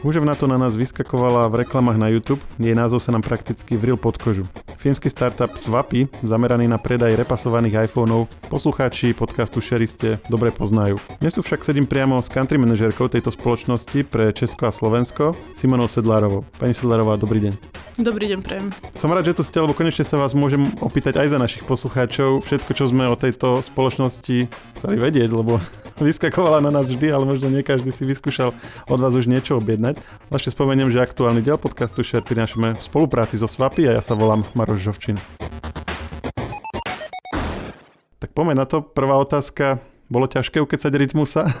na to na nás vyskakovala v reklamách na YouTube, jej názov sa nám prakticky vril pod kožu. Fínsky startup Swapy, zameraný na predaj repasovaných iPhoneov, poslucháči podcastu Sherry ste dobre poznajú. Dnes tu však sedím priamo s country manažerkou tejto spoločnosti pre Česko a Slovensko, Simonou Sedlárovou. Pani Sedlárová, dobrý deň. Dobrý deň, prejem. Som rád, že tu ste, lebo konečne sa vás môžem opýtať aj za našich poslucháčov všetko, čo sme o tejto spoločnosti chceli vedieť, lebo vyskakovala na nás vždy, ale možno nie každý si vyskúšal od vás už niečo objednať. Ešte spomeniem, že aktuálny diel podcastu Share prinášame v spolupráci so Swapy a ja sa volám Maroš Žovčin. Tak poďme na to. Prvá otázka. Bolo ťažké ukecať rytmusa?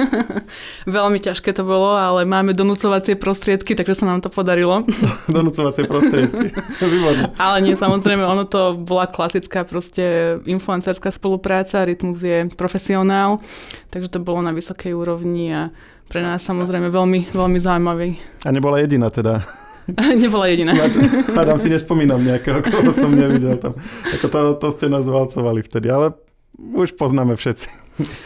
Veľmi ťažké to bolo, ale máme donúcovacie prostriedky, takže sa nám to podarilo. donúcovacie prostriedky. Výborné. Ale nie, samozrejme, ono to bola klasická proste influencerská spolupráca, Rytmus je profesionál, takže to bolo na vysokej úrovni a pre nás samozrejme veľmi, veľmi zaujímavý. A nebola jediná teda? Nebola jediná. Hádam si nespomínam nejakého, koho som nevidel tam. Ako to, to ste nás valcovali vtedy, ale už poznáme všetci.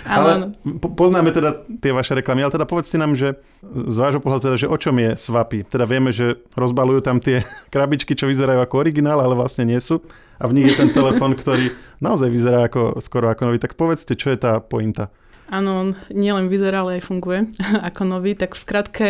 Ale po, poznáme teda tie vaše reklamy, ale teda povedzte nám, že z vášho pohľadu teda, že o čom je Swapy? Teda vieme, že rozbalujú tam tie krabičky, čo vyzerajú ako originál, ale vlastne nie sú. A v nich je ten telefon, ktorý naozaj vyzerá ako, skoro ako nový. Tak povedzte, čo je tá pointa? Áno, on nielen vyzerá, ale aj funguje ako nový. Tak v skratke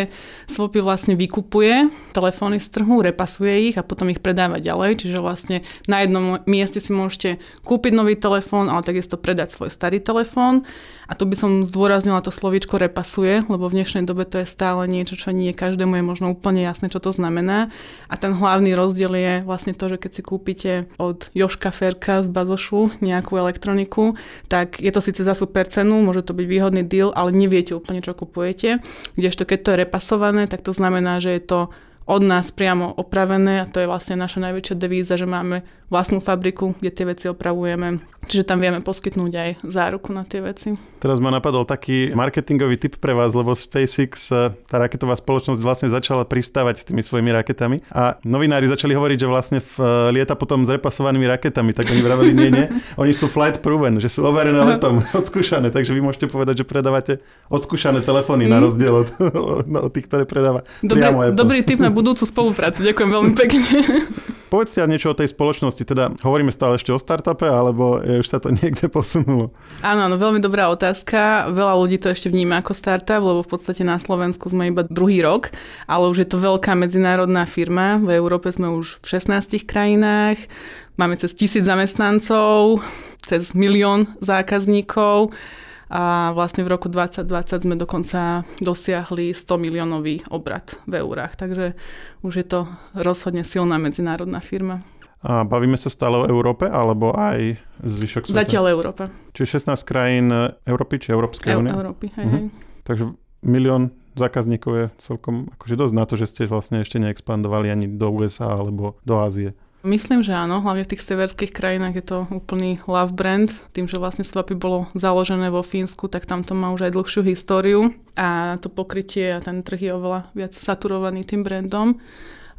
Swapy vlastne vykupuje telefóny z trhu, repasuje ich a potom ich predáva ďalej. Čiže vlastne na jednom mieste si môžete kúpiť nový telefón, ale takisto predať svoj starý telefón. A tu by som zdôraznila to slovíčko repasuje, lebo v dnešnej dobe to je stále niečo, čo nie každému je možno úplne jasné, čo to znamená. A ten hlavný rozdiel je vlastne to, že keď si kúpite od Joška Ferka z Bazošu nejakú elektroniku, tak je to síce za super cenu, môže to byť výhodný deal, ale neviete úplne, čo kupujete. Kdežto keď to je repasované, tak to znamená, že je to od nás priamo opravené a to je vlastne naša najväčšia devíza, že máme vlastnú fabriku, kde tie veci opravujeme. Čiže tam vieme poskytnúť aj záruku na tie veci. Teraz ma napadol taký marketingový tip pre vás, lebo SpaceX, eh, tá raketová spoločnosť vlastne začala pristávať s tými svojimi raketami a novinári začali hovoriť, že vlastne v, eh, lieta potom s repasovanými raketami, tak oni vraveli, nie, nie, oni sú flight proven, že sú overené letom, odskúšané, takže vy môžete povedať, že predávate odskúšané telefóny mm. na rozdiel od, od tých, ktoré predáva Apple. Dobrý tip na budúcu spoluprácu, ďakujem veľmi pekne. Povedzte niečo o tej spoločnosti, teda hovoríme stále ešte o startupe, alebo už sa to niekde posunulo? Áno, áno, veľmi dobrá otázka. Veľa ľudí to ešte vníma ako startup, lebo v podstate na Slovensku sme iba druhý rok, ale už je to veľká medzinárodná firma. V Európe sme už v 16 krajinách, máme cez tisíc zamestnancov, cez milión zákazníkov a vlastne v roku 2020 sme dokonca dosiahli 100 miliónový obrad v eurách, takže už je to rozhodne silná medzinárodná firma. A bavíme sa stále o Európe, alebo aj zvyšok sveta? Zatiaľ Európa. Čiže 16 krajín Európy, či Európskej únie? Európy, hej, uh-huh. hej. Takže milión zákazníkov je celkom akože dosť na to, že ste vlastne ešte neexpandovali ani do USA alebo do Ázie. Myslím, že áno, hlavne v tých severských krajinách je to úplný love brand. Tým, že vlastne Swapy bolo založené vo Fínsku, tak tam to má už aj dlhšiu históriu a to pokrytie a ten trh je oveľa viac saturovaný tým brandom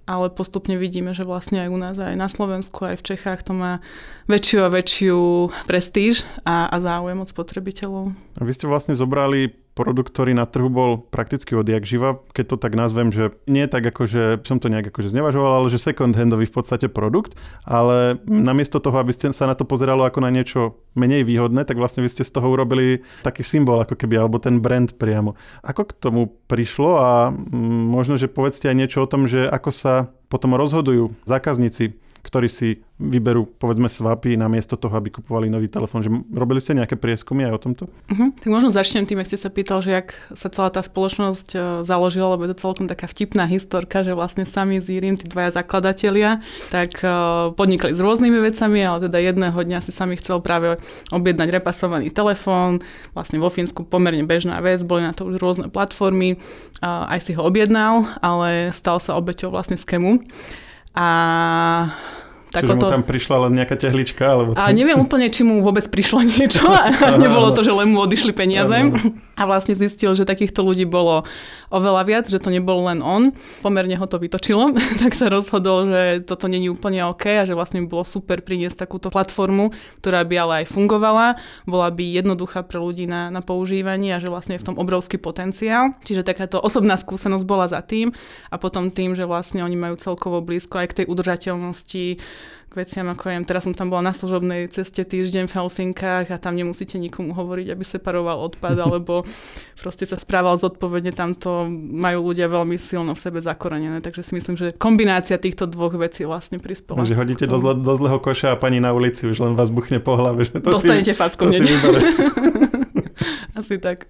ale postupne vidíme, že vlastne aj u nás, aj na Slovensku, aj v Čechách to má väčšiu a väčšiu prestíž a, a záujem od spotrebiteľov. A vy ste vlastne zobrali produkt, ktorý na trhu bol prakticky odjak živa, keď to tak nazvem, že nie tak ako, že som to nejak akože znevažoval, ale že second handový v podstate produkt, ale namiesto toho, aby ste sa na to pozeralo ako na niečo menej výhodné, tak vlastne vy ste z toho urobili taký symbol ako keby, alebo ten brand priamo. Ako k tomu prišlo a mm, možno, že povedzte aj niečo o tom, že ako sa potom rozhodujú zákazníci ktorí si vyberú povedzme swapy namiesto toho, aby kupovali nový telefón. Robili ste nejaké prieskumy aj o tomto? Uh-huh. Tak možno začnem tým, ak ste sa pýtal, že jak sa celá tá spoločnosť uh, založila, lebo je to celkom taká vtipná historka, že vlastne sami z Irim, tí dvaja zakladatelia, tak uh, podnikali s rôznymi vecami, ale teda jedného dňa si sami chcel práve objednať repasovaný telefón, vlastne vo Fínsku pomerne bežná vec, boli na to už rôzne platformy, aj si ho objednal, ale stal sa obeťou vlastne skému. A Čiže mu tam prišla len nejaká tehlička? Alebo A neviem úplne, či mu vôbec prišlo niečo. Nebolo to, že len mu odišli peniaze. A vlastne zistil, že takýchto ľudí bolo oveľa viac, že to nebol len on. Pomerne ho to vytočilo, tak sa rozhodol, že toto není úplne OK a že vlastne by bolo super priniesť takúto platformu, ktorá by ale aj fungovala, bola by jednoduchá pre ľudí na, na používanie a že vlastne je v tom obrovský potenciál. Čiže takáto osobná skúsenosť bola za tým a potom tým, že vlastne oni majú celkovo blízko aj k tej udržateľnosti, veciam, ako jem, teraz som tam bola na služobnej ceste týždeň v Helsinkách a tam nemusíte nikomu hovoriť, aby separoval odpad, alebo proste sa správal zodpovedne, tam to majú ľudia veľmi silno v sebe zakorenené, takže si myslím, že kombinácia týchto dvoch vecí vlastne prispela. Takže hodíte do, zle, do zlého koša a pani na ulici už len vás buchne po hlave. Že to Dostanete si, fackom. To si Asi tak.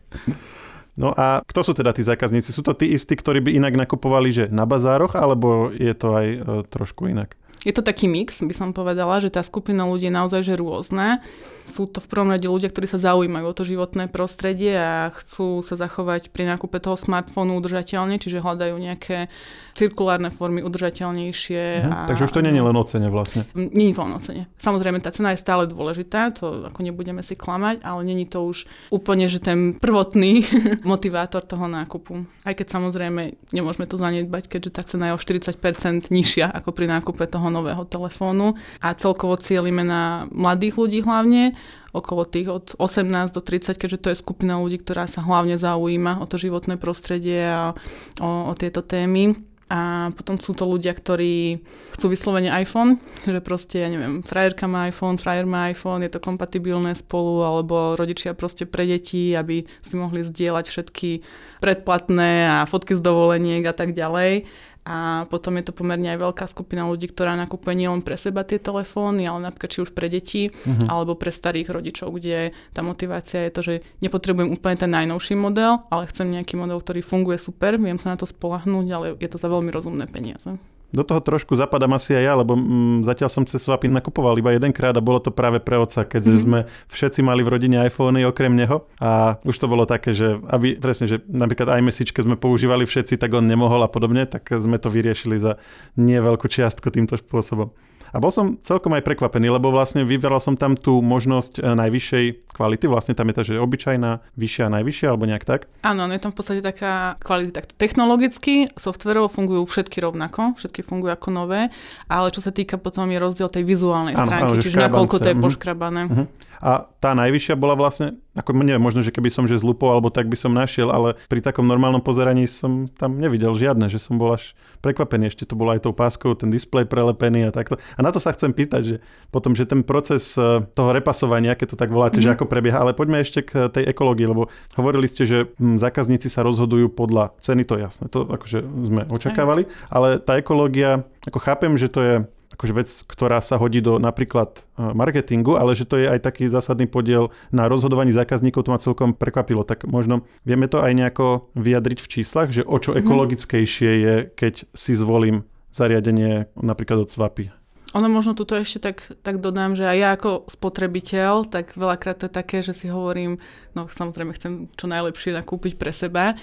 No a kto sú teda tí zákazníci? Sú to tí istí, ktorí by inak nakupovali že na bazároch, alebo je to aj e, trošku inak? Je to taký mix, by som povedala, že tá skupina ľudí je naozaj že rôzne. Sú to v prvom rade ľudia, ktorí sa zaujímajú o to životné prostredie a chcú sa zachovať pri nákupe toho smartfónu udržateľne, čiže hľadajú nejaké cirkulárne formy udržateľnejšie. Mhm, a, takže už to nie je len o cene vlastne. Nie je to len o cene. Samozrejme, tá cena je stále dôležitá, to ako nebudeme si klamať, ale není to už úplne, že ten prvotný motivátor toho nákupu. Aj keď samozrejme nemôžeme to zanedbať, keďže tá cena je o 40% nižšia ako pri nákupe toho nového telefónu a celkovo cieľime na mladých ľudí hlavne, okolo tých od 18 do 30, keďže to je skupina ľudí, ktorá sa hlavne zaujíma o to životné prostredie a o, o tieto témy. A potom sú to ľudia, ktorí chcú vyslovene iPhone, že proste, ja neviem, frajerka má iPhone, frajer má iPhone, je to kompatibilné spolu, alebo rodičia proste pre deti, aby si mohli zdieľať všetky predplatné a fotky z dovoleniek a tak ďalej. A potom je to pomerne aj veľká skupina ľudí, ktorá nakupuje nielen pre seba tie telefóny, ale napríklad či už pre deti uh-huh. alebo pre starých rodičov, kde tá motivácia je to, že nepotrebujem úplne ten najnovší model, ale chcem nejaký model, ktorý funguje super, viem sa na to spolahnúť, ale je to za veľmi rozumné peniaze. Do toho trošku zapadám asi aj ja, lebo mm, zatiaľ som cez Swapy nakupoval iba jedenkrát a bolo to práve pre otca, keď mm-hmm. sme všetci mali v rodine iPhony okrem neho a už to bolo také, že aby presne, že napríklad iMessage, keď sme používali všetci, tak on nemohol a podobne, tak sme to vyriešili za nie veľkú čiastku týmto spôsobom. A bol som celkom aj prekvapený, lebo vlastne vyberal som tam tú možnosť e, najvyššej kvality, vlastne tam je tá, že obyčajná, vyššia a najvyššia, alebo nejak tak? Áno, je tam v podstate taká kvalita takto technologicky, softverovo fungujú všetky rovnako, všetky fungujú ako nové, ale čo sa týka potom je rozdiel tej vizuálnej áno, stránky, áno, čiže nakoľko to je mhm. poškrabané. Uh-huh. A tá najvyššia bola vlastne, ako neviem, možno, že keby som že zlupol alebo tak by som našiel, ale pri takom normálnom pozeraní som tam nevidel žiadne, že som bol až prekvapený. Ešte to bolo aj tou páskou, ten displej prelepený a takto. A na to sa chcem pýtať, že potom, že ten proces e, toho repasovania, keď to tak voláte, mm-hmm. že mhm. ako prebieha, ale poďme ešte k tej ekológii, lebo hovorili ste, že zákazníci sa rozhodujú podľa ceny, to je jasné, to akože sme očakávali, ale tá ekológia, ako chápem, že to je akože vec, ktorá sa hodí do napríklad e, marketingu, ale že to je aj taký zásadný podiel na rozhodovaní zákazníkov, to ma celkom prekvapilo. Tak možno vieme to aj nejako vyjadriť v číslach, že o čo mhm. ekologickejšie je, keď si zvolím zariadenie napríklad od Swapy. Ono možno tuto ešte tak, tak dodám, že aj ja ako spotrebiteľ, tak veľakrát to je také, že si hovorím, no samozrejme chcem čo najlepšie nakúpiť pre seba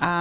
a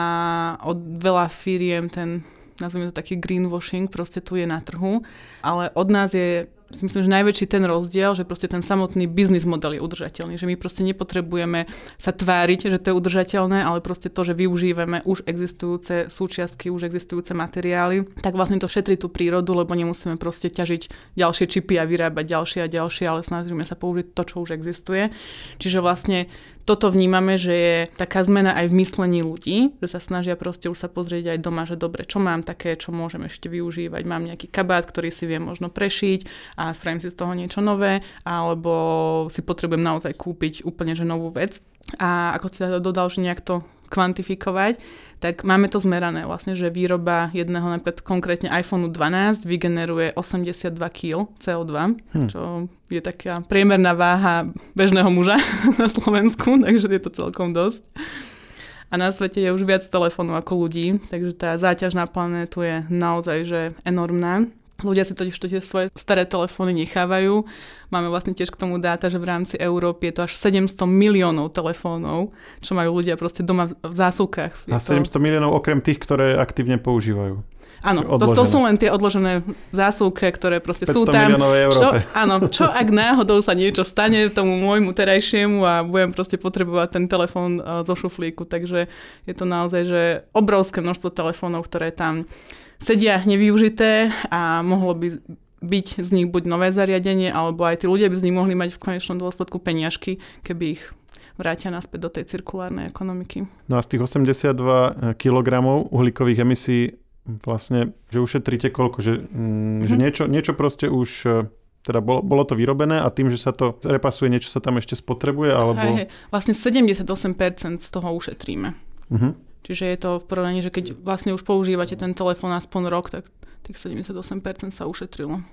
od veľa firiem ten nazvime to taký greenwashing, proste tu je na trhu, ale od nás je si myslím, že najväčší ten rozdiel, že proste ten samotný biznis model je udržateľný, že my proste nepotrebujeme sa tváriť, že to je udržateľné, ale proste to, že využívame už existujúce súčiastky, už existujúce materiály, tak vlastne to šetrí tú prírodu, lebo nemusíme proste ťažiť ďalšie čipy a vyrábať ďalšie a ďalšie, ale snažíme sa použiť to, čo už existuje. Čiže vlastne toto vnímame, že je taká zmena aj v myslení ľudí, že sa snažia proste už sa pozrieť aj doma, že dobre, čo mám také, čo môžem ešte využívať. Mám nejaký kabát, ktorý si viem možno prešiť a spravím si z toho niečo nové, alebo si potrebujem naozaj kúpiť úplne že novú vec. A ako si to dodal, že nejak to kvantifikovať, tak máme to zmerané vlastne, že výroba jedného napríklad konkrétne iPhone 12 vygeneruje 82 kg CO2, hm. čo je taká priemerná váha bežného muža na Slovensku, takže je to celkom dosť. A na svete je už viac telefónov ako ľudí, takže tá záťaž na planétu je naozaj že enormná. Ľudia si totiž tie svoje staré telefóny nechávajú. Máme vlastne tiež k tomu dáta, že v rámci Európy je to až 700 miliónov telefónov, čo majú ľudia proste doma v zásuvkách. A 700 miliónov okrem tých, ktoré aktívne používajú. Áno, to, to sú len tie odložené zásuvke, ktoré proste sú tam. Čo, áno, čo ak náhodou sa niečo stane tomu môjmu terajšiemu a budem proste potrebovať ten telefón e, zo šuflíku. Takže je to naozaj, že obrovské množstvo telefónov, ktoré tam sedia nevyužité a mohlo by byť z nich buď nové zariadenie, alebo aj tí ľudia by z nich mohli mať v konečnom dôsledku peniažky, keby ich vrátia naspäť do tej cirkulárnej ekonomiky. No a z tých 82 kg uhlíkových emisí vlastne, že ušetríte koľko? Že, mm, že mhm. niečo, niečo proste už e, teda bolo, bolo to vyrobené a tým, že sa to repasuje, niečo sa tam ešte spotrebuje? Alebo... Hej, hej. Vlastne 78% z toho ušetríme. Uh-huh. Čiže je to v porovnaní, že keď vlastne už používate ten telefón aspoň rok, tak tých 78% sa ušetrilo.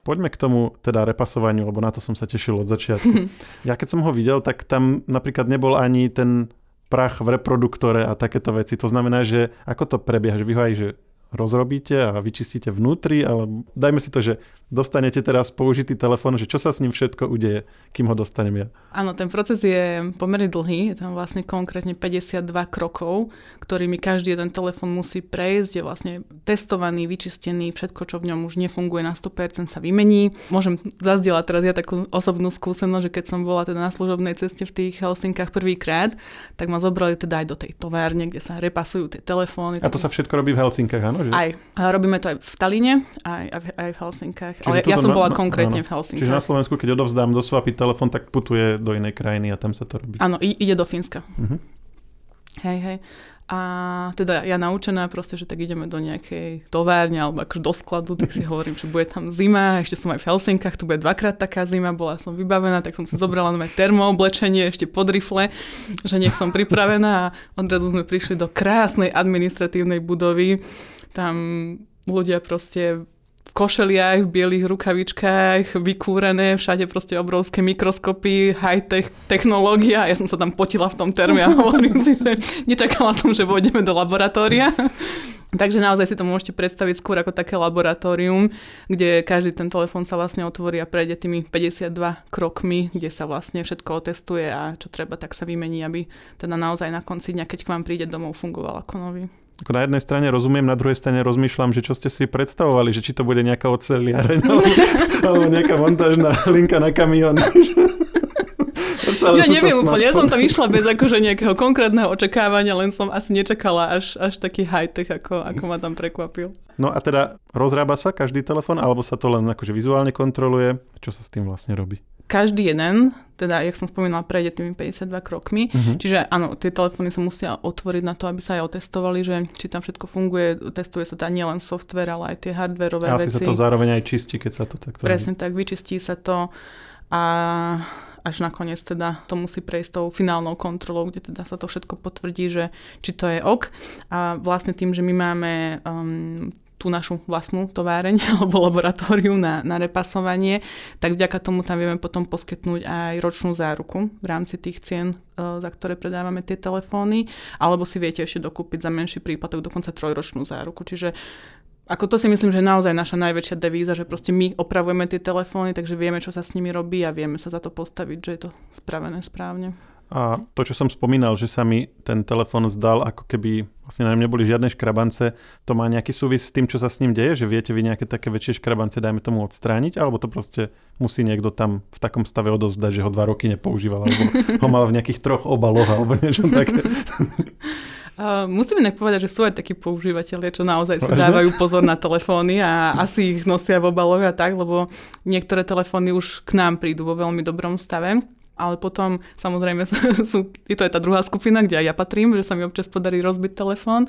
Poďme k tomu teda repasovaniu, lebo na to som sa tešil od začiatku. Ja keď som ho videl, tak tam napríklad nebol ani ten prach v reproduktore a takéto veci. To znamená, že ako to prebieha, že vy ho aj že rozrobíte a vyčistíte vnútri, ale dajme si to, že dostanete teraz použitý telefón, že čo sa s ním všetko udeje, kým ho dostanem ja. Áno, ten proces je pomerne dlhý, je tam vlastne konkrétne 52 krokov, ktorými každý jeden telefón musí prejsť, je vlastne testovaný, vyčistený, všetko, čo v ňom už nefunguje na 100% sa vymení. Môžem zazdieľať teraz ja takú osobnú skúsenosť, že keď som bola teda na služobnej ceste v tých Helsinkách prvýkrát, tak ma zobrali teda aj do tej továrne, kde sa repasujú tie telefóny. A to sa všetko robí v Helsinkách, áno? Že? Aj. A robíme to aj v Talíne, aj, aj, aj v Helsinkách. Čiže ale ja som bola na, konkrétne áno. v Helsinkách. Čiže na Slovensku, keď odovzdám do Swapy telefon, tak putuje do inej krajiny a tam sa to robí. Áno, ide do Fínska. Uh-huh. Hej, hej. A teda ja naučená proste, že tak ideme do nejakej továrne alebo akože do skladu, tak si hovorím, že bude tam zima, ešte som aj v Helsinkách, tu bude dvakrát taká zima, bola som vybavená, tak som si zobrala nové termooblečenie ešte pod rifle, že nech som pripravená a odrazu sme prišli do krásnej administratívnej budovy. Tam ľudia proste v košeliach, v bielých rukavičkách, vykúrené, všade proste obrovské mikroskopy, high-tech technológia. Ja som sa tam potila v tom terme a hovorím si, že nečakala som, že pôjdeme do laboratória. Takže naozaj si to môžete predstaviť skôr ako také laboratórium, kde každý ten telefón sa vlastne otvorí a prejde tými 52 krokmi, kde sa vlastne všetko otestuje a čo treba, tak sa vymení, aby teda naozaj na konci dňa, keď k vám príde domov, fungoval ako nový. Ako na jednej strane rozumiem, na druhej strane rozmýšľam, že čo ste si predstavovali, že či to bude nejaká oceliareň alebo, alebo nejaká montážna linka na kamión. ja neviem úplne, ja som tam išla bez akože nejakého konkrétneho očakávania, len som asi nečakala až, až taký high-tech, ako, ako ma tam prekvapil. No a teda rozrába sa každý telefon, alebo sa to len akože vizuálne kontroluje? Čo sa s tým vlastne robí? Každý jeden, teda, jak som spomínala, prejde tými 52 krokmi. Uh-huh. Čiže áno, tie telefóny sa musia otvoriť na to, aby sa aj otestovali, že či tam všetko funguje. Testuje sa tam nielen software, ale aj tie hardwareové veci. Asi sa to zároveň aj čistí, keď sa to takto... Presne tak, vyčistí sa to a až nakoniec teda to musí prejsť tou finálnou kontrolou, kde teda sa to všetko potvrdí, že či to je ok. A vlastne tým, že my máme um, tú našu vlastnú továreň alebo laboratórium na, na repasovanie, tak vďaka tomu tam vieme potom poskytnúť aj ročnú záruku v rámci tých cien, e, za ktoré predávame tie telefóny, alebo si viete ešte dokúpiť za menší prípadok dokonca trojročnú záruku. Čiže ako to si myslím, že je naozaj naša najväčšia devíza, že proste my opravujeme tie telefóny, takže vieme, čo sa s nimi robí a vieme sa za to postaviť, že je to spravené správne. A to, čo som spomínal, že sa mi ten telefon zdal, ako keby vlastne na ňom neboli žiadne škrabance, to má nejaký súvis s tým, čo sa s ním deje? Že viete vy nejaké také väčšie škrabance, dajme tomu, odstrániť? Alebo to proste musí niekto tam v takom stave odovzdať, že ho dva roky nepoužíval, alebo ho mal v nejakých troch obaloch, alebo niečo také? Uh, musím inak povedať, že sú aj takí používateľia, čo naozaj si dávajú pozor na telefóny a asi ich nosia v obaloch a tak, lebo niektoré telefóny už k nám prídu vo veľmi dobrom stave ale potom samozrejme sú, je to aj tá druhá skupina, kde aj ja patrím, že sa mi občas podarí rozbiť telefón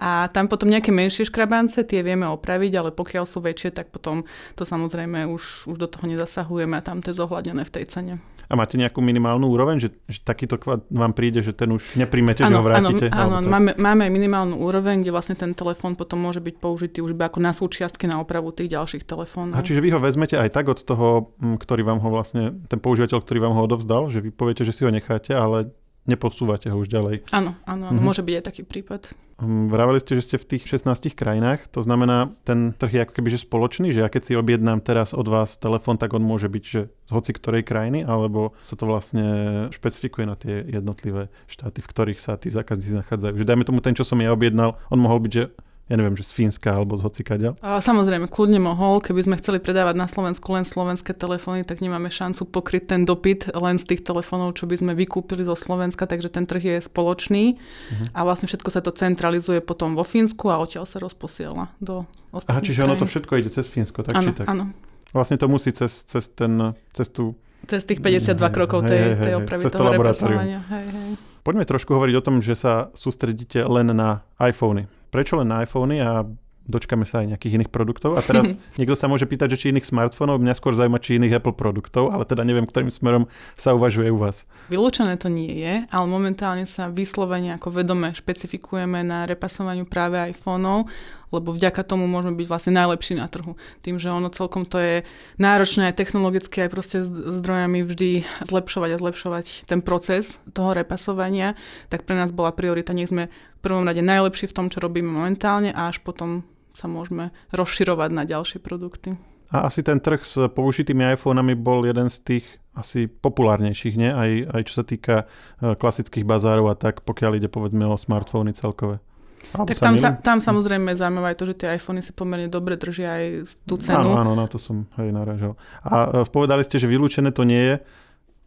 a tam potom nejaké menšie škrabance, tie vieme opraviť, ale pokiaľ sú väčšie, tak potom to samozrejme už, už do toho nezasahujeme a tam to je zohľadené v tej cene. A máte nejakú minimálnu úroveň, že, že takýto kvát vám príde, že ten už nepríjmete, že ho vrátite? Áno, áno máme, máme aj minimálnu úroveň, kde vlastne ten telefón potom môže byť použitý už iba ako na súčiastky na opravu tých ďalších telefónov. A čiže vy ho vezmete aj tak od toho, ktorý vám ho vlastne, ten používateľ, ktorý vám ho odovzdal, že vy poviete, že si ho necháte, ale neposúvate ho už ďalej. Áno, áno, áno mm-hmm. môže byť aj taký prípad. Hm, vraveli ste, že ste v tých 16 krajinách, to znamená, ten trh je ako keby že spoločný, že ja keď si objednám teraz od vás telefón, tak on môže byť že z hoci ktorej krajiny, alebo sa to vlastne špecifikuje na tie jednotlivé štáty, v ktorých sa tí zákazníci nachádzajú. Že dajme tomu ten, čo som ja objednal, on mohol byť, že ja neviem, že z Fínska alebo z hocikaďa? Samozrejme, kľudne mohol. Keby sme chceli predávať na Slovensku len slovenské telefóny, tak nemáme šancu pokryť ten dopyt len z tých telefónov, čo by sme vykúpili zo Slovenska, takže ten trh je spoločný uh-huh. a vlastne všetko sa to centralizuje potom vo Fínsku a odtiaľ sa rozposiela do ostatných Aha, čiže krajín. ono to všetko ide cez Fínsko, tak ano, či tak? Áno. Vlastne to musí cez, cez, ten, cez tú cez tých 52 hej, krokov tej, hej, tej opravy toho repasovania. Hej, hej. Poďme trošku hovoriť o tom, že sa sústredíte len na iPhony. Prečo len na iPhony a dočkame sa aj nejakých iných produktov. A teraz niekto sa môže pýtať, že či iných smartfónov, mňa skôr zaujíma, či iných Apple produktov, ale teda neviem, ktorým smerom sa uvažuje u vás. Vylúčené to nie je, ale momentálne sa vyslovene ako vedome špecifikujeme na repasovaniu práve iPhoneov, lebo vďaka tomu môžeme byť vlastne najlepší na trhu. Tým, že ono celkom to je náročné aj technologicky, aj proste zdrojami vždy zlepšovať a zlepšovať ten proces toho repasovania, tak pre nás bola priorita, nech sme v prvom rade najlepší v tom, čo robíme momentálne a až potom sa môžeme rozširovať na ďalšie produkty. A asi ten trh s použitými iPhonami bol jeden z tých asi populárnejších, nie? Aj, aj čo sa týka e, klasických bazárov a tak, pokiaľ ide povedzme o smartfóny celkové. Alebo tak tam, sa, tam samozrejme zaujímavé to, že tie iPhony si pomerne dobre držia aj tú cenu. Áno, áno, na to som aj naražal. A e, povedali ste, že vylúčené to nie je.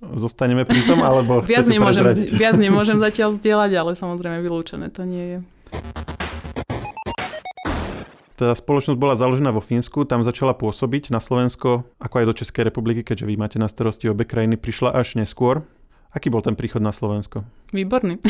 Zostaneme pri tom, alebo viac nemôžem, viac nemôžem zatiaľ zdieľať, ale samozrejme vylúčené to nie je. Tá spoločnosť bola založená vo Fínsku, tam začala pôsobiť. Na Slovensko, ako aj do Českej republiky, keďže vy máte na starosti obe krajiny, prišla až neskôr. Aký bol ten príchod na Slovensko? Výborný.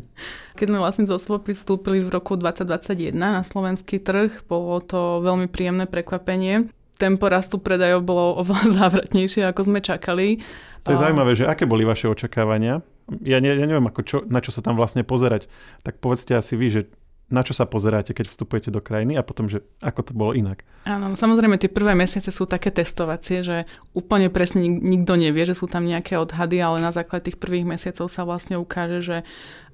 Keď sme vlastne zo Swapy vstúpili v roku 2021 na slovenský trh, bolo to veľmi príjemné prekvapenie. Tempo rastu predajov bolo oveľa závratnejšie, ako sme čakali. To je zaujímavé, že aké boli vaše očakávania? Ja, ne, ja neviem, ako čo, na čo sa tam vlastne pozerať. Tak povedzte asi vy, že na čo sa pozeráte, keď vstupujete do krajiny a potom, že ako to bolo inak. Áno, samozrejme tie prvé mesiace sú také testovacie, že úplne presne nik- nikto nevie, že sú tam nejaké odhady, ale na základe tých prvých mesiacov sa vlastne ukáže, že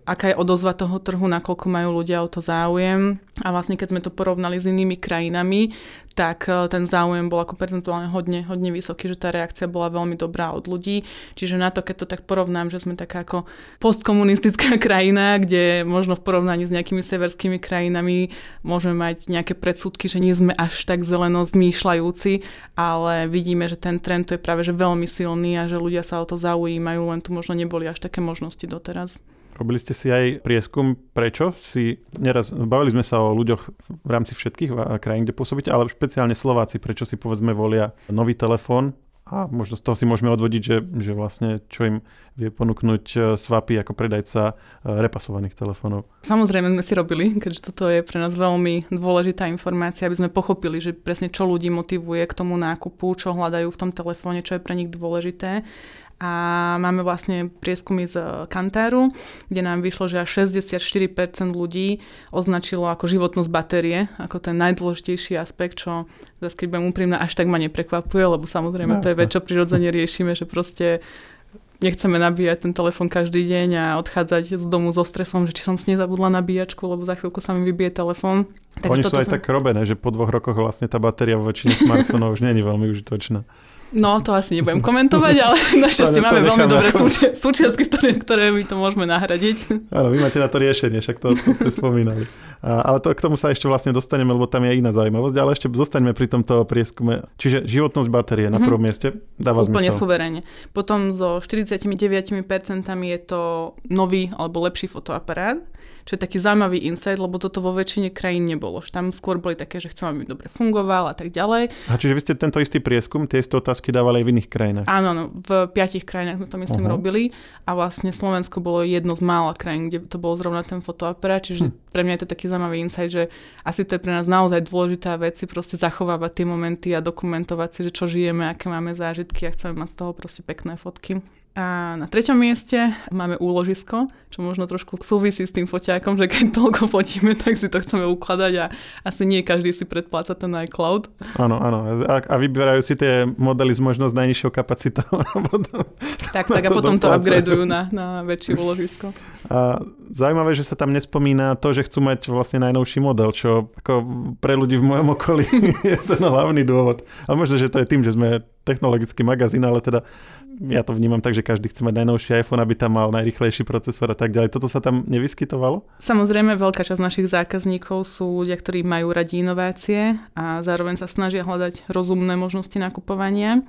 aká je odozva toho trhu, nakoľko majú ľudia o to záujem. A vlastne keď sme to porovnali s inými krajinami, tak e, ten záujem bol ako percentuálne hodne, hodne vysoký, že tá reakcia bola veľmi dobrá od ľudí. Čiže na to, keď to tak porovnám, že sme taká ako postkomunistická krajina, kde možno v porovnaní s nejakými severskými krajinami môžeme mať nejaké predsudky, že nie sme až tak zeleno zmýšľajúci, ale vidíme, že ten trend to je práve že veľmi silný a že ľudia sa o to zaujímajú, len tu možno neboli až také možnosti doteraz. Robili ste si aj prieskum, prečo si, neraz bavili sme sa o ľuďoch v rámci všetkých krajín, kde pôsobíte, ale špeciálne Slováci, prečo si povedzme volia nový telefón a možno z toho si môžeme odvodiť, že, že vlastne čo im vie ponúknuť e, Swapy ako predajca e, repasovaných telefónov. Samozrejme sme si robili, keďže toto je pre nás veľmi dôležitá informácia, aby sme pochopili, že presne čo ľudí motivuje k tomu nákupu, čo hľadajú v tom telefóne, čo je pre nich dôležité a máme vlastne prieskumy z Kantáru, kde nám vyšlo, že až 64% ľudí označilo ako životnosť batérie, ako ten najdôležitejší aspekt, čo zase keď budem úprimná, až tak ma neprekvapuje, lebo samozrejme no, to je vec, čo prirodzene riešime, že proste nechceme nabíjať ten telefon každý deň a odchádzať z domu so stresom, že či som si nezabudla nabíjačku, lebo za chvíľku sa mi vybije telefón. Oni sú aj som... tak robené, že po dvoch rokoch vlastne tá batéria vo väčšine smartfónov už je veľmi užitočná. No, to asi nebudem komentovať, ale našťastie máme veľmi dobré súči- súčiastky, ktoré, ktoré my to môžeme nahradiť. Áno, vy máte na to riešenie, však to, to ste spomínali. A, ale to, k tomu sa ešte vlastne dostaneme, lebo tam je iná zaujímavosť, ale ešte zostaňme pri tomto prieskume. Čiže životnosť batérie na mhm. prvom mieste dáva Úplne zmysel. Potom so 49% je to nový alebo lepší fotoaparát čo je taký zaujímavý insight, lebo toto vo väčšine krajín nebolo. Tam skôr boli také, že chcem, aby dobre fungoval a tak ďalej. A čiže vy ste tento istý prieskum, tie isté otázky dávali aj v iných krajinách? Áno, no, v piatich krajinách sme to myslím uh-huh. robili a vlastne Slovensko bolo jedno z mála krajín, kde to bolo zrovna ten fotoaparát, čiže hm. pre mňa je to taký zaujímavý insight, že asi to je pre nás naozaj dôležitá vec si proste zachovávať tie momenty a dokumentovať si, že čo žijeme, aké máme zážitky a chceme mať z toho proste pekné fotky. A na treťom mieste máme úložisko, čo možno trošku súvisí s tým foťákom, že keď toľko fotíme, tak si to chceme ukladať a asi nie každý si predpláca ten iCloud. Áno, áno. A, a vyberajú si tie modely s možno s najnižšou kapacitou. tak, tak a potom to upgradeujú na, na väčšie úložisko. A zaujímavé, že sa tam nespomína to, že chcú mať vlastne najnovší model, čo ako pre ľudí v mojom okolí je ten hlavný dôvod. Ale možno, že to je tým, že sme technologický magazín, ale teda ja to vnímam tak, že každý chce mať najnovší iPhone, aby tam mal najrychlejší procesor a tak ďalej. Toto sa tam nevyskytovalo? Samozrejme, veľká časť našich zákazníkov sú ľudia, ktorí majú radi inovácie a zároveň sa snažia hľadať rozumné možnosti nakupovania.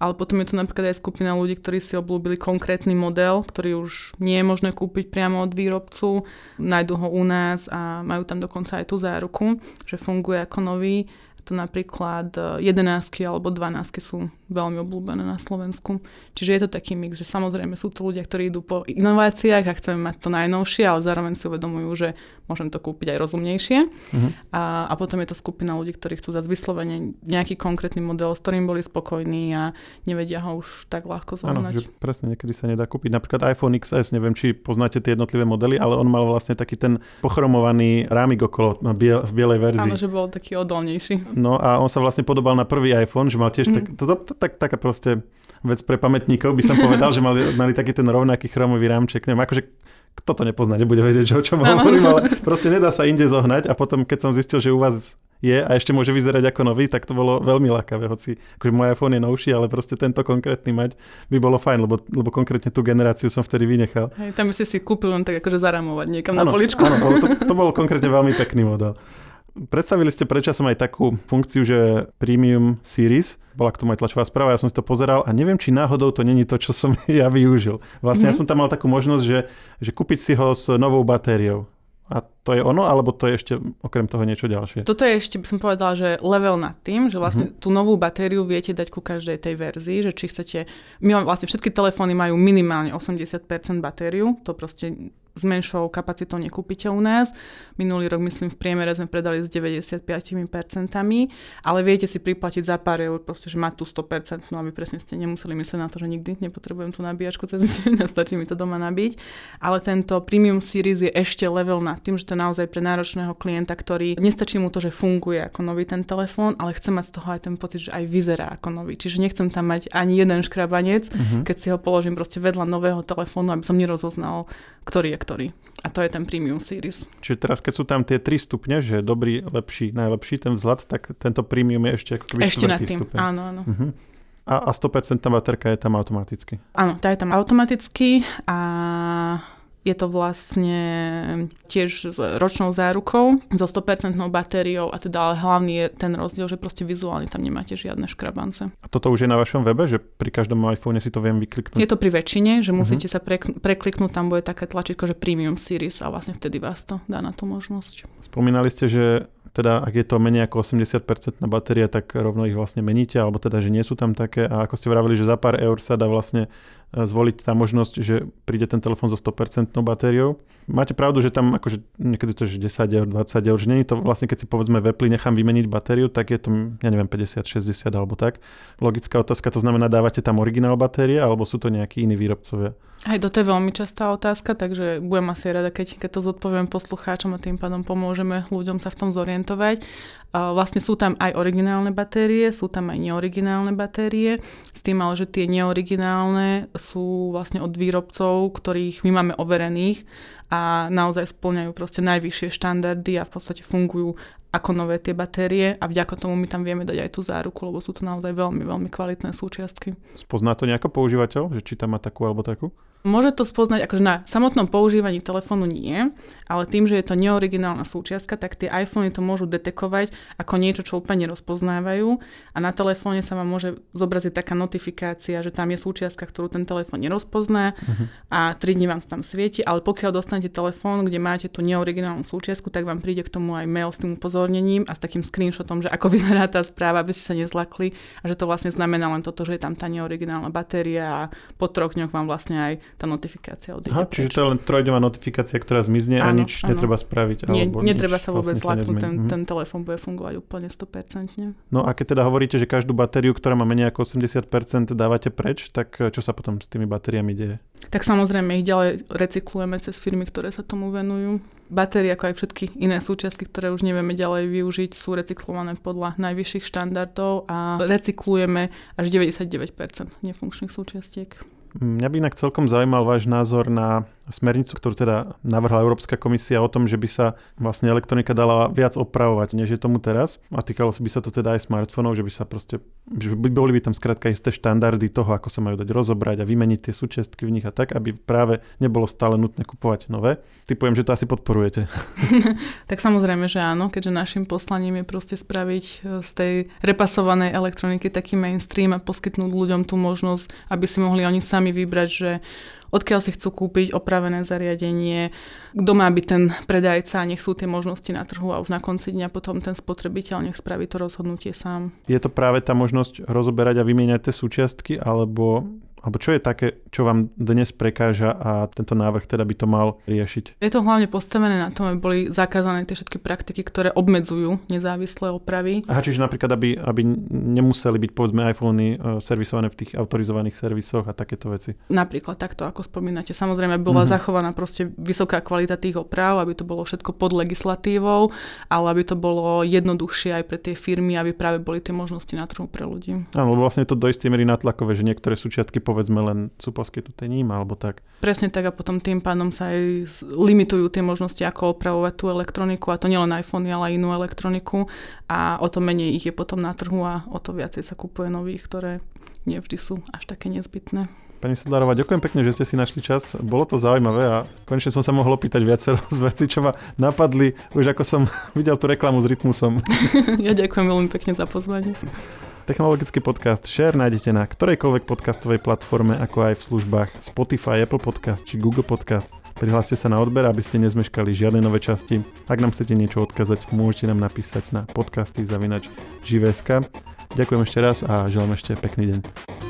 Ale potom je tu napríklad aj skupina ľudí, ktorí si oblúbili konkrétny model, ktorý už nie je možné kúpiť priamo od výrobcu, nájdu ho u nás a majú tam dokonca aj tú záruku, že funguje ako nový to napríklad 11 e, alebo 12 sú veľmi obľúbené na Slovensku. Čiže je to taký mix, že samozrejme sú to ľudia, ktorí idú po inováciách a chceme mať to najnovšie, ale zároveň si uvedomujú, že môžem to kúpiť aj rozumnejšie. Uh-huh. A, a potom je to skupina ľudí, ktorí chcú zase vyslovene nejaký konkrétny model, s ktorým boli spokojní a nevedia ho už tak ľahko zohnať. Áno, že presne niekedy sa nedá kúpiť. Napríklad iPhone XS, neviem, či poznáte tie jednotlivé modely, ale on mal vlastne taký ten pochromovaný rámik okolo biel, v bielej verzii. Áno, že bol taký odolnejší. No a on sa vlastne podobal na prvý iPhone, že mal tiež mm. tak, to, to, to, tak, taká proste vec pre pamätníkov, by som povedal, že mali, mali taký ten rovnaký chromový rámček. Neviem, akože kto to nepozná, nebude vedieť, že o čom hovorím, ale proste nedá sa inde zohnať a potom, keď som zistil, že u vás je a ešte môže vyzerať ako nový, tak to bolo veľmi lákavé, hoci akože môj iPhone je novší, ale proste tento konkrétny mať by bolo fajn, lebo, lebo konkrétne tú generáciu som vtedy vynechal. Hej, tam by si si kúpil len tak akože zaramovať niekam ano, na poličku. Áno, to, to bolo konkrétne veľmi pekný model. Predstavili ste predčasom aj takú funkciu, že Premium Series, bola k tomu aj tlačová správa, ja som si to pozeral a neviem, či náhodou to není to, čo som ja využil. Vlastne mm-hmm. ja mhm. som tam mal takú možnosť, že, že kúpiť si ho s novou batériou. A to je ono, alebo to je ešte okrem toho niečo ďalšie? Toto je ešte, by som povedala, že level nad tým, že vlastne uh-huh. tú novú batériu viete dať ku každej tej verzii, že či chcete, my máme vlastne všetky telefóny majú minimálne 80% batériu, to proste s menšou kapacitou nekúpite u nás. Minulý rok, myslím, v priemere sme predali s 95%, ale viete si priplatiť za pár eur, proste, že má tu 100%, no aby presne ste nemuseli myslieť na to, že nikdy nepotrebujem tú nabíjačku cez deň a stačí mi to doma nabiť. Ale tento Premium Series je ešte level nad tým, že to je naozaj pre náročného klienta, ktorý nestačí mu to, že funguje ako nový ten telefón, ale chce mať z toho aj ten pocit, že aj vyzerá ako nový. Čiže nechcem tam mať ani jeden škrabanec, uh-huh. keď si ho položím proste vedľa nového telefónu, aby som nerozoznal, ktorý je ktorý. A to je ten Premium Series. Čiže teraz, keď sú tam tie tri stupne, že dobrý, lepší, najlepší ten vzhľad, tak tento Premium je ešte ako keby Ešte nad tým, stupeň. áno, áno. Uh-huh. A, a 100% baterka je tam automaticky. Áno, tá je tam automaticky a je to vlastne tiež s ročnou zárukou, so 100% batériou a teda ale hlavný je ten rozdiel, že proste vizuálne tam nemáte žiadne škrabance. A toto už je na vašom webe, že pri každom iPhone si to viem vykliknúť? Je to pri väčšine, že musíte uh-huh. sa pre, prekliknúť, tam bude také tlačítko, že Premium Series a vlastne vtedy vás to dá na tú možnosť. Spomínali ste, že teda ak je to menej ako 80% na batéria, tak rovno ich vlastne meníte, alebo teda, že nie sú tam také. A ako ste vravili, že za pár eur sa dá vlastne zvoliť tá možnosť, že príde ten telefón so 100% batériou. Máte pravdu, že tam akože niekedy to je 10 eur, 20 eur, že nie to vlastne, keď si povedzme v nechám vymeniť batériu, tak je to, ja neviem, 50, 60 alebo tak. Logická otázka, to znamená, dávate tam originál batérie, alebo sú to nejakí iní výrobcovia? Aj to je veľmi častá otázka, takže budem asi rada, keď, keď to zodpoviem poslucháčom a tým pádom pomôžeme ľuďom sa v tom zorientovať. Vlastne sú tam aj originálne batérie, sú tam aj neoriginálne batérie, s tým ale, že tie neoriginálne sú vlastne od výrobcov, ktorých my máme overených a naozaj splňajú proste najvyššie štandardy a v podstate fungujú ako nové tie batérie a vďaka tomu my tam vieme dať aj tú záruku, lebo sú to naozaj veľmi, veľmi kvalitné súčiastky. Spozná to nejako používateľ, že či tam má takú alebo takú? Môže to spoznať, akože na samotnom používaní telefónu nie, ale tým, že je to neoriginálna súčiastka, tak tie iPhony to môžu detekovať ako niečo, čo úplne nerozpoznávajú a na telefóne sa vám môže zobraziť taká notifikácia, že tam je súčiastka, ktorú ten telefón nerozpozná uh-huh. a 3 dní vám to tam svieti, ale pokiaľ dostanete telefón, kde máte tú neoriginálnu súčiastku, tak vám príde k tomu aj mail s tým upozornením a s takým screenshotom, že ako vyzerá tá správa, aby ste sa nezlakli a že to vlastne znamená len toto, že je tam tá neoriginálna batéria a po troch dňoch vám vlastne aj tá notifikácia odíde. Aha, čiže to je len trojdová notifikácia, ktorá zmizne áno, a nič áno. netreba spraviť. Nie, netreba sa vôbec vlastne zlaknúť, ten, ten telefón bude fungovať úplne 100%. No a keď teda hovoríte, že každú batériu, ktorá má menej ako 80% dávate preč, tak čo sa potom s tými batériami deje? Tak samozrejme ich ďalej recyklujeme cez firmy, ktoré sa tomu venujú. Batérie, ako aj všetky iné súčiastky, ktoré už nevieme ďalej využiť, sú recyklované podľa najvyšších štandardov a recyklujeme až 99% nefunkčných súčiastiek. Mňa by inak celkom zaujímal váš názor na smernicu, ktorú teda navrhla Európska komisia o tom, že by sa vlastne elektronika dala viac opravovať, než je tomu teraz. A týkalo by sa to teda aj smartfónov, že by sa proste, že by boli by tam skrátka isté štandardy toho, ako sa majú dať rozobrať a vymeniť tie súčiastky v nich a tak, aby práve nebolo stále nutné kupovať nové. Typujem, že to asi podporujete. tak samozrejme, že áno, keďže našim poslaním je proste spraviť e, z tej repasovanej elektroniky taký mainstream a poskytnúť ľuďom tú možnosť, aby si mohli oni sami vybrať, že odkiaľ si chcú kúpiť opravené zariadenie, kto má byť ten predajca, nech sú tie možnosti na trhu a už na konci dňa potom ten spotrebiteľ nech spraví to rozhodnutie sám. Je to práve tá možnosť rozoberať a vymieňať tie súčiastky, alebo alebo čo je také, čo vám dnes prekáža a tento návrh teda by to mal riešiť? Je to hlavne postavené na tom, aby boli zakázané tie všetky praktiky, ktoré obmedzujú nezávislé opravy. Aha, čiže napríklad, aby, aby nemuseli byť povedzme iPhony uh, servisované v tých autorizovaných servisoch a takéto veci. Napríklad takto, ako spomínate. Samozrejme, bola mm-hmm. zachovaná proste vysoká kvalita tých oprav, aby to bolo všetko pod legislatívou, ale aby to bolo jednoduchšie aj pre tie firmy, aby práve boli tie možnosti na trhu pre ľudí. Áno, lebo vlastne to do istej miery natlakové, že niektoré súčiastky povedzme len sú poskytnuté ním alebo tak. Presne tak a potom tým pádom sa aj limitujú tie možnosti, ako opravovať tú elektroniku a to nielen iPhone, ale aj inú elektroniku a o to menej ich je potom na trhu a o to viacej sa kupuje nových, ktoré nevždy sú až také nezbytné. Pani Sedlárová, ďakujem pekne, že ste si našli čas. Bolo to zaujímavé a konečne som sa mohol opýtať viacero z veci, čo ma napadli, už ako som videl tú reklamu s rytmusom. ja ďakujem veľmi pekne za pozvanie. Technologický podcast Share nájdete na ktorejkoľvek podcastovej platforme, ako aj v službách Spotify, Apple Podcast či Google Podcast. Prihláste sa na odber, aby ste nezmeškali žiadne nové časti. Ak nám chcete niečo odkazať, môžete nám napísať na podcasty zavinač Ďakujem ešte raz a želám ešte pekný deň.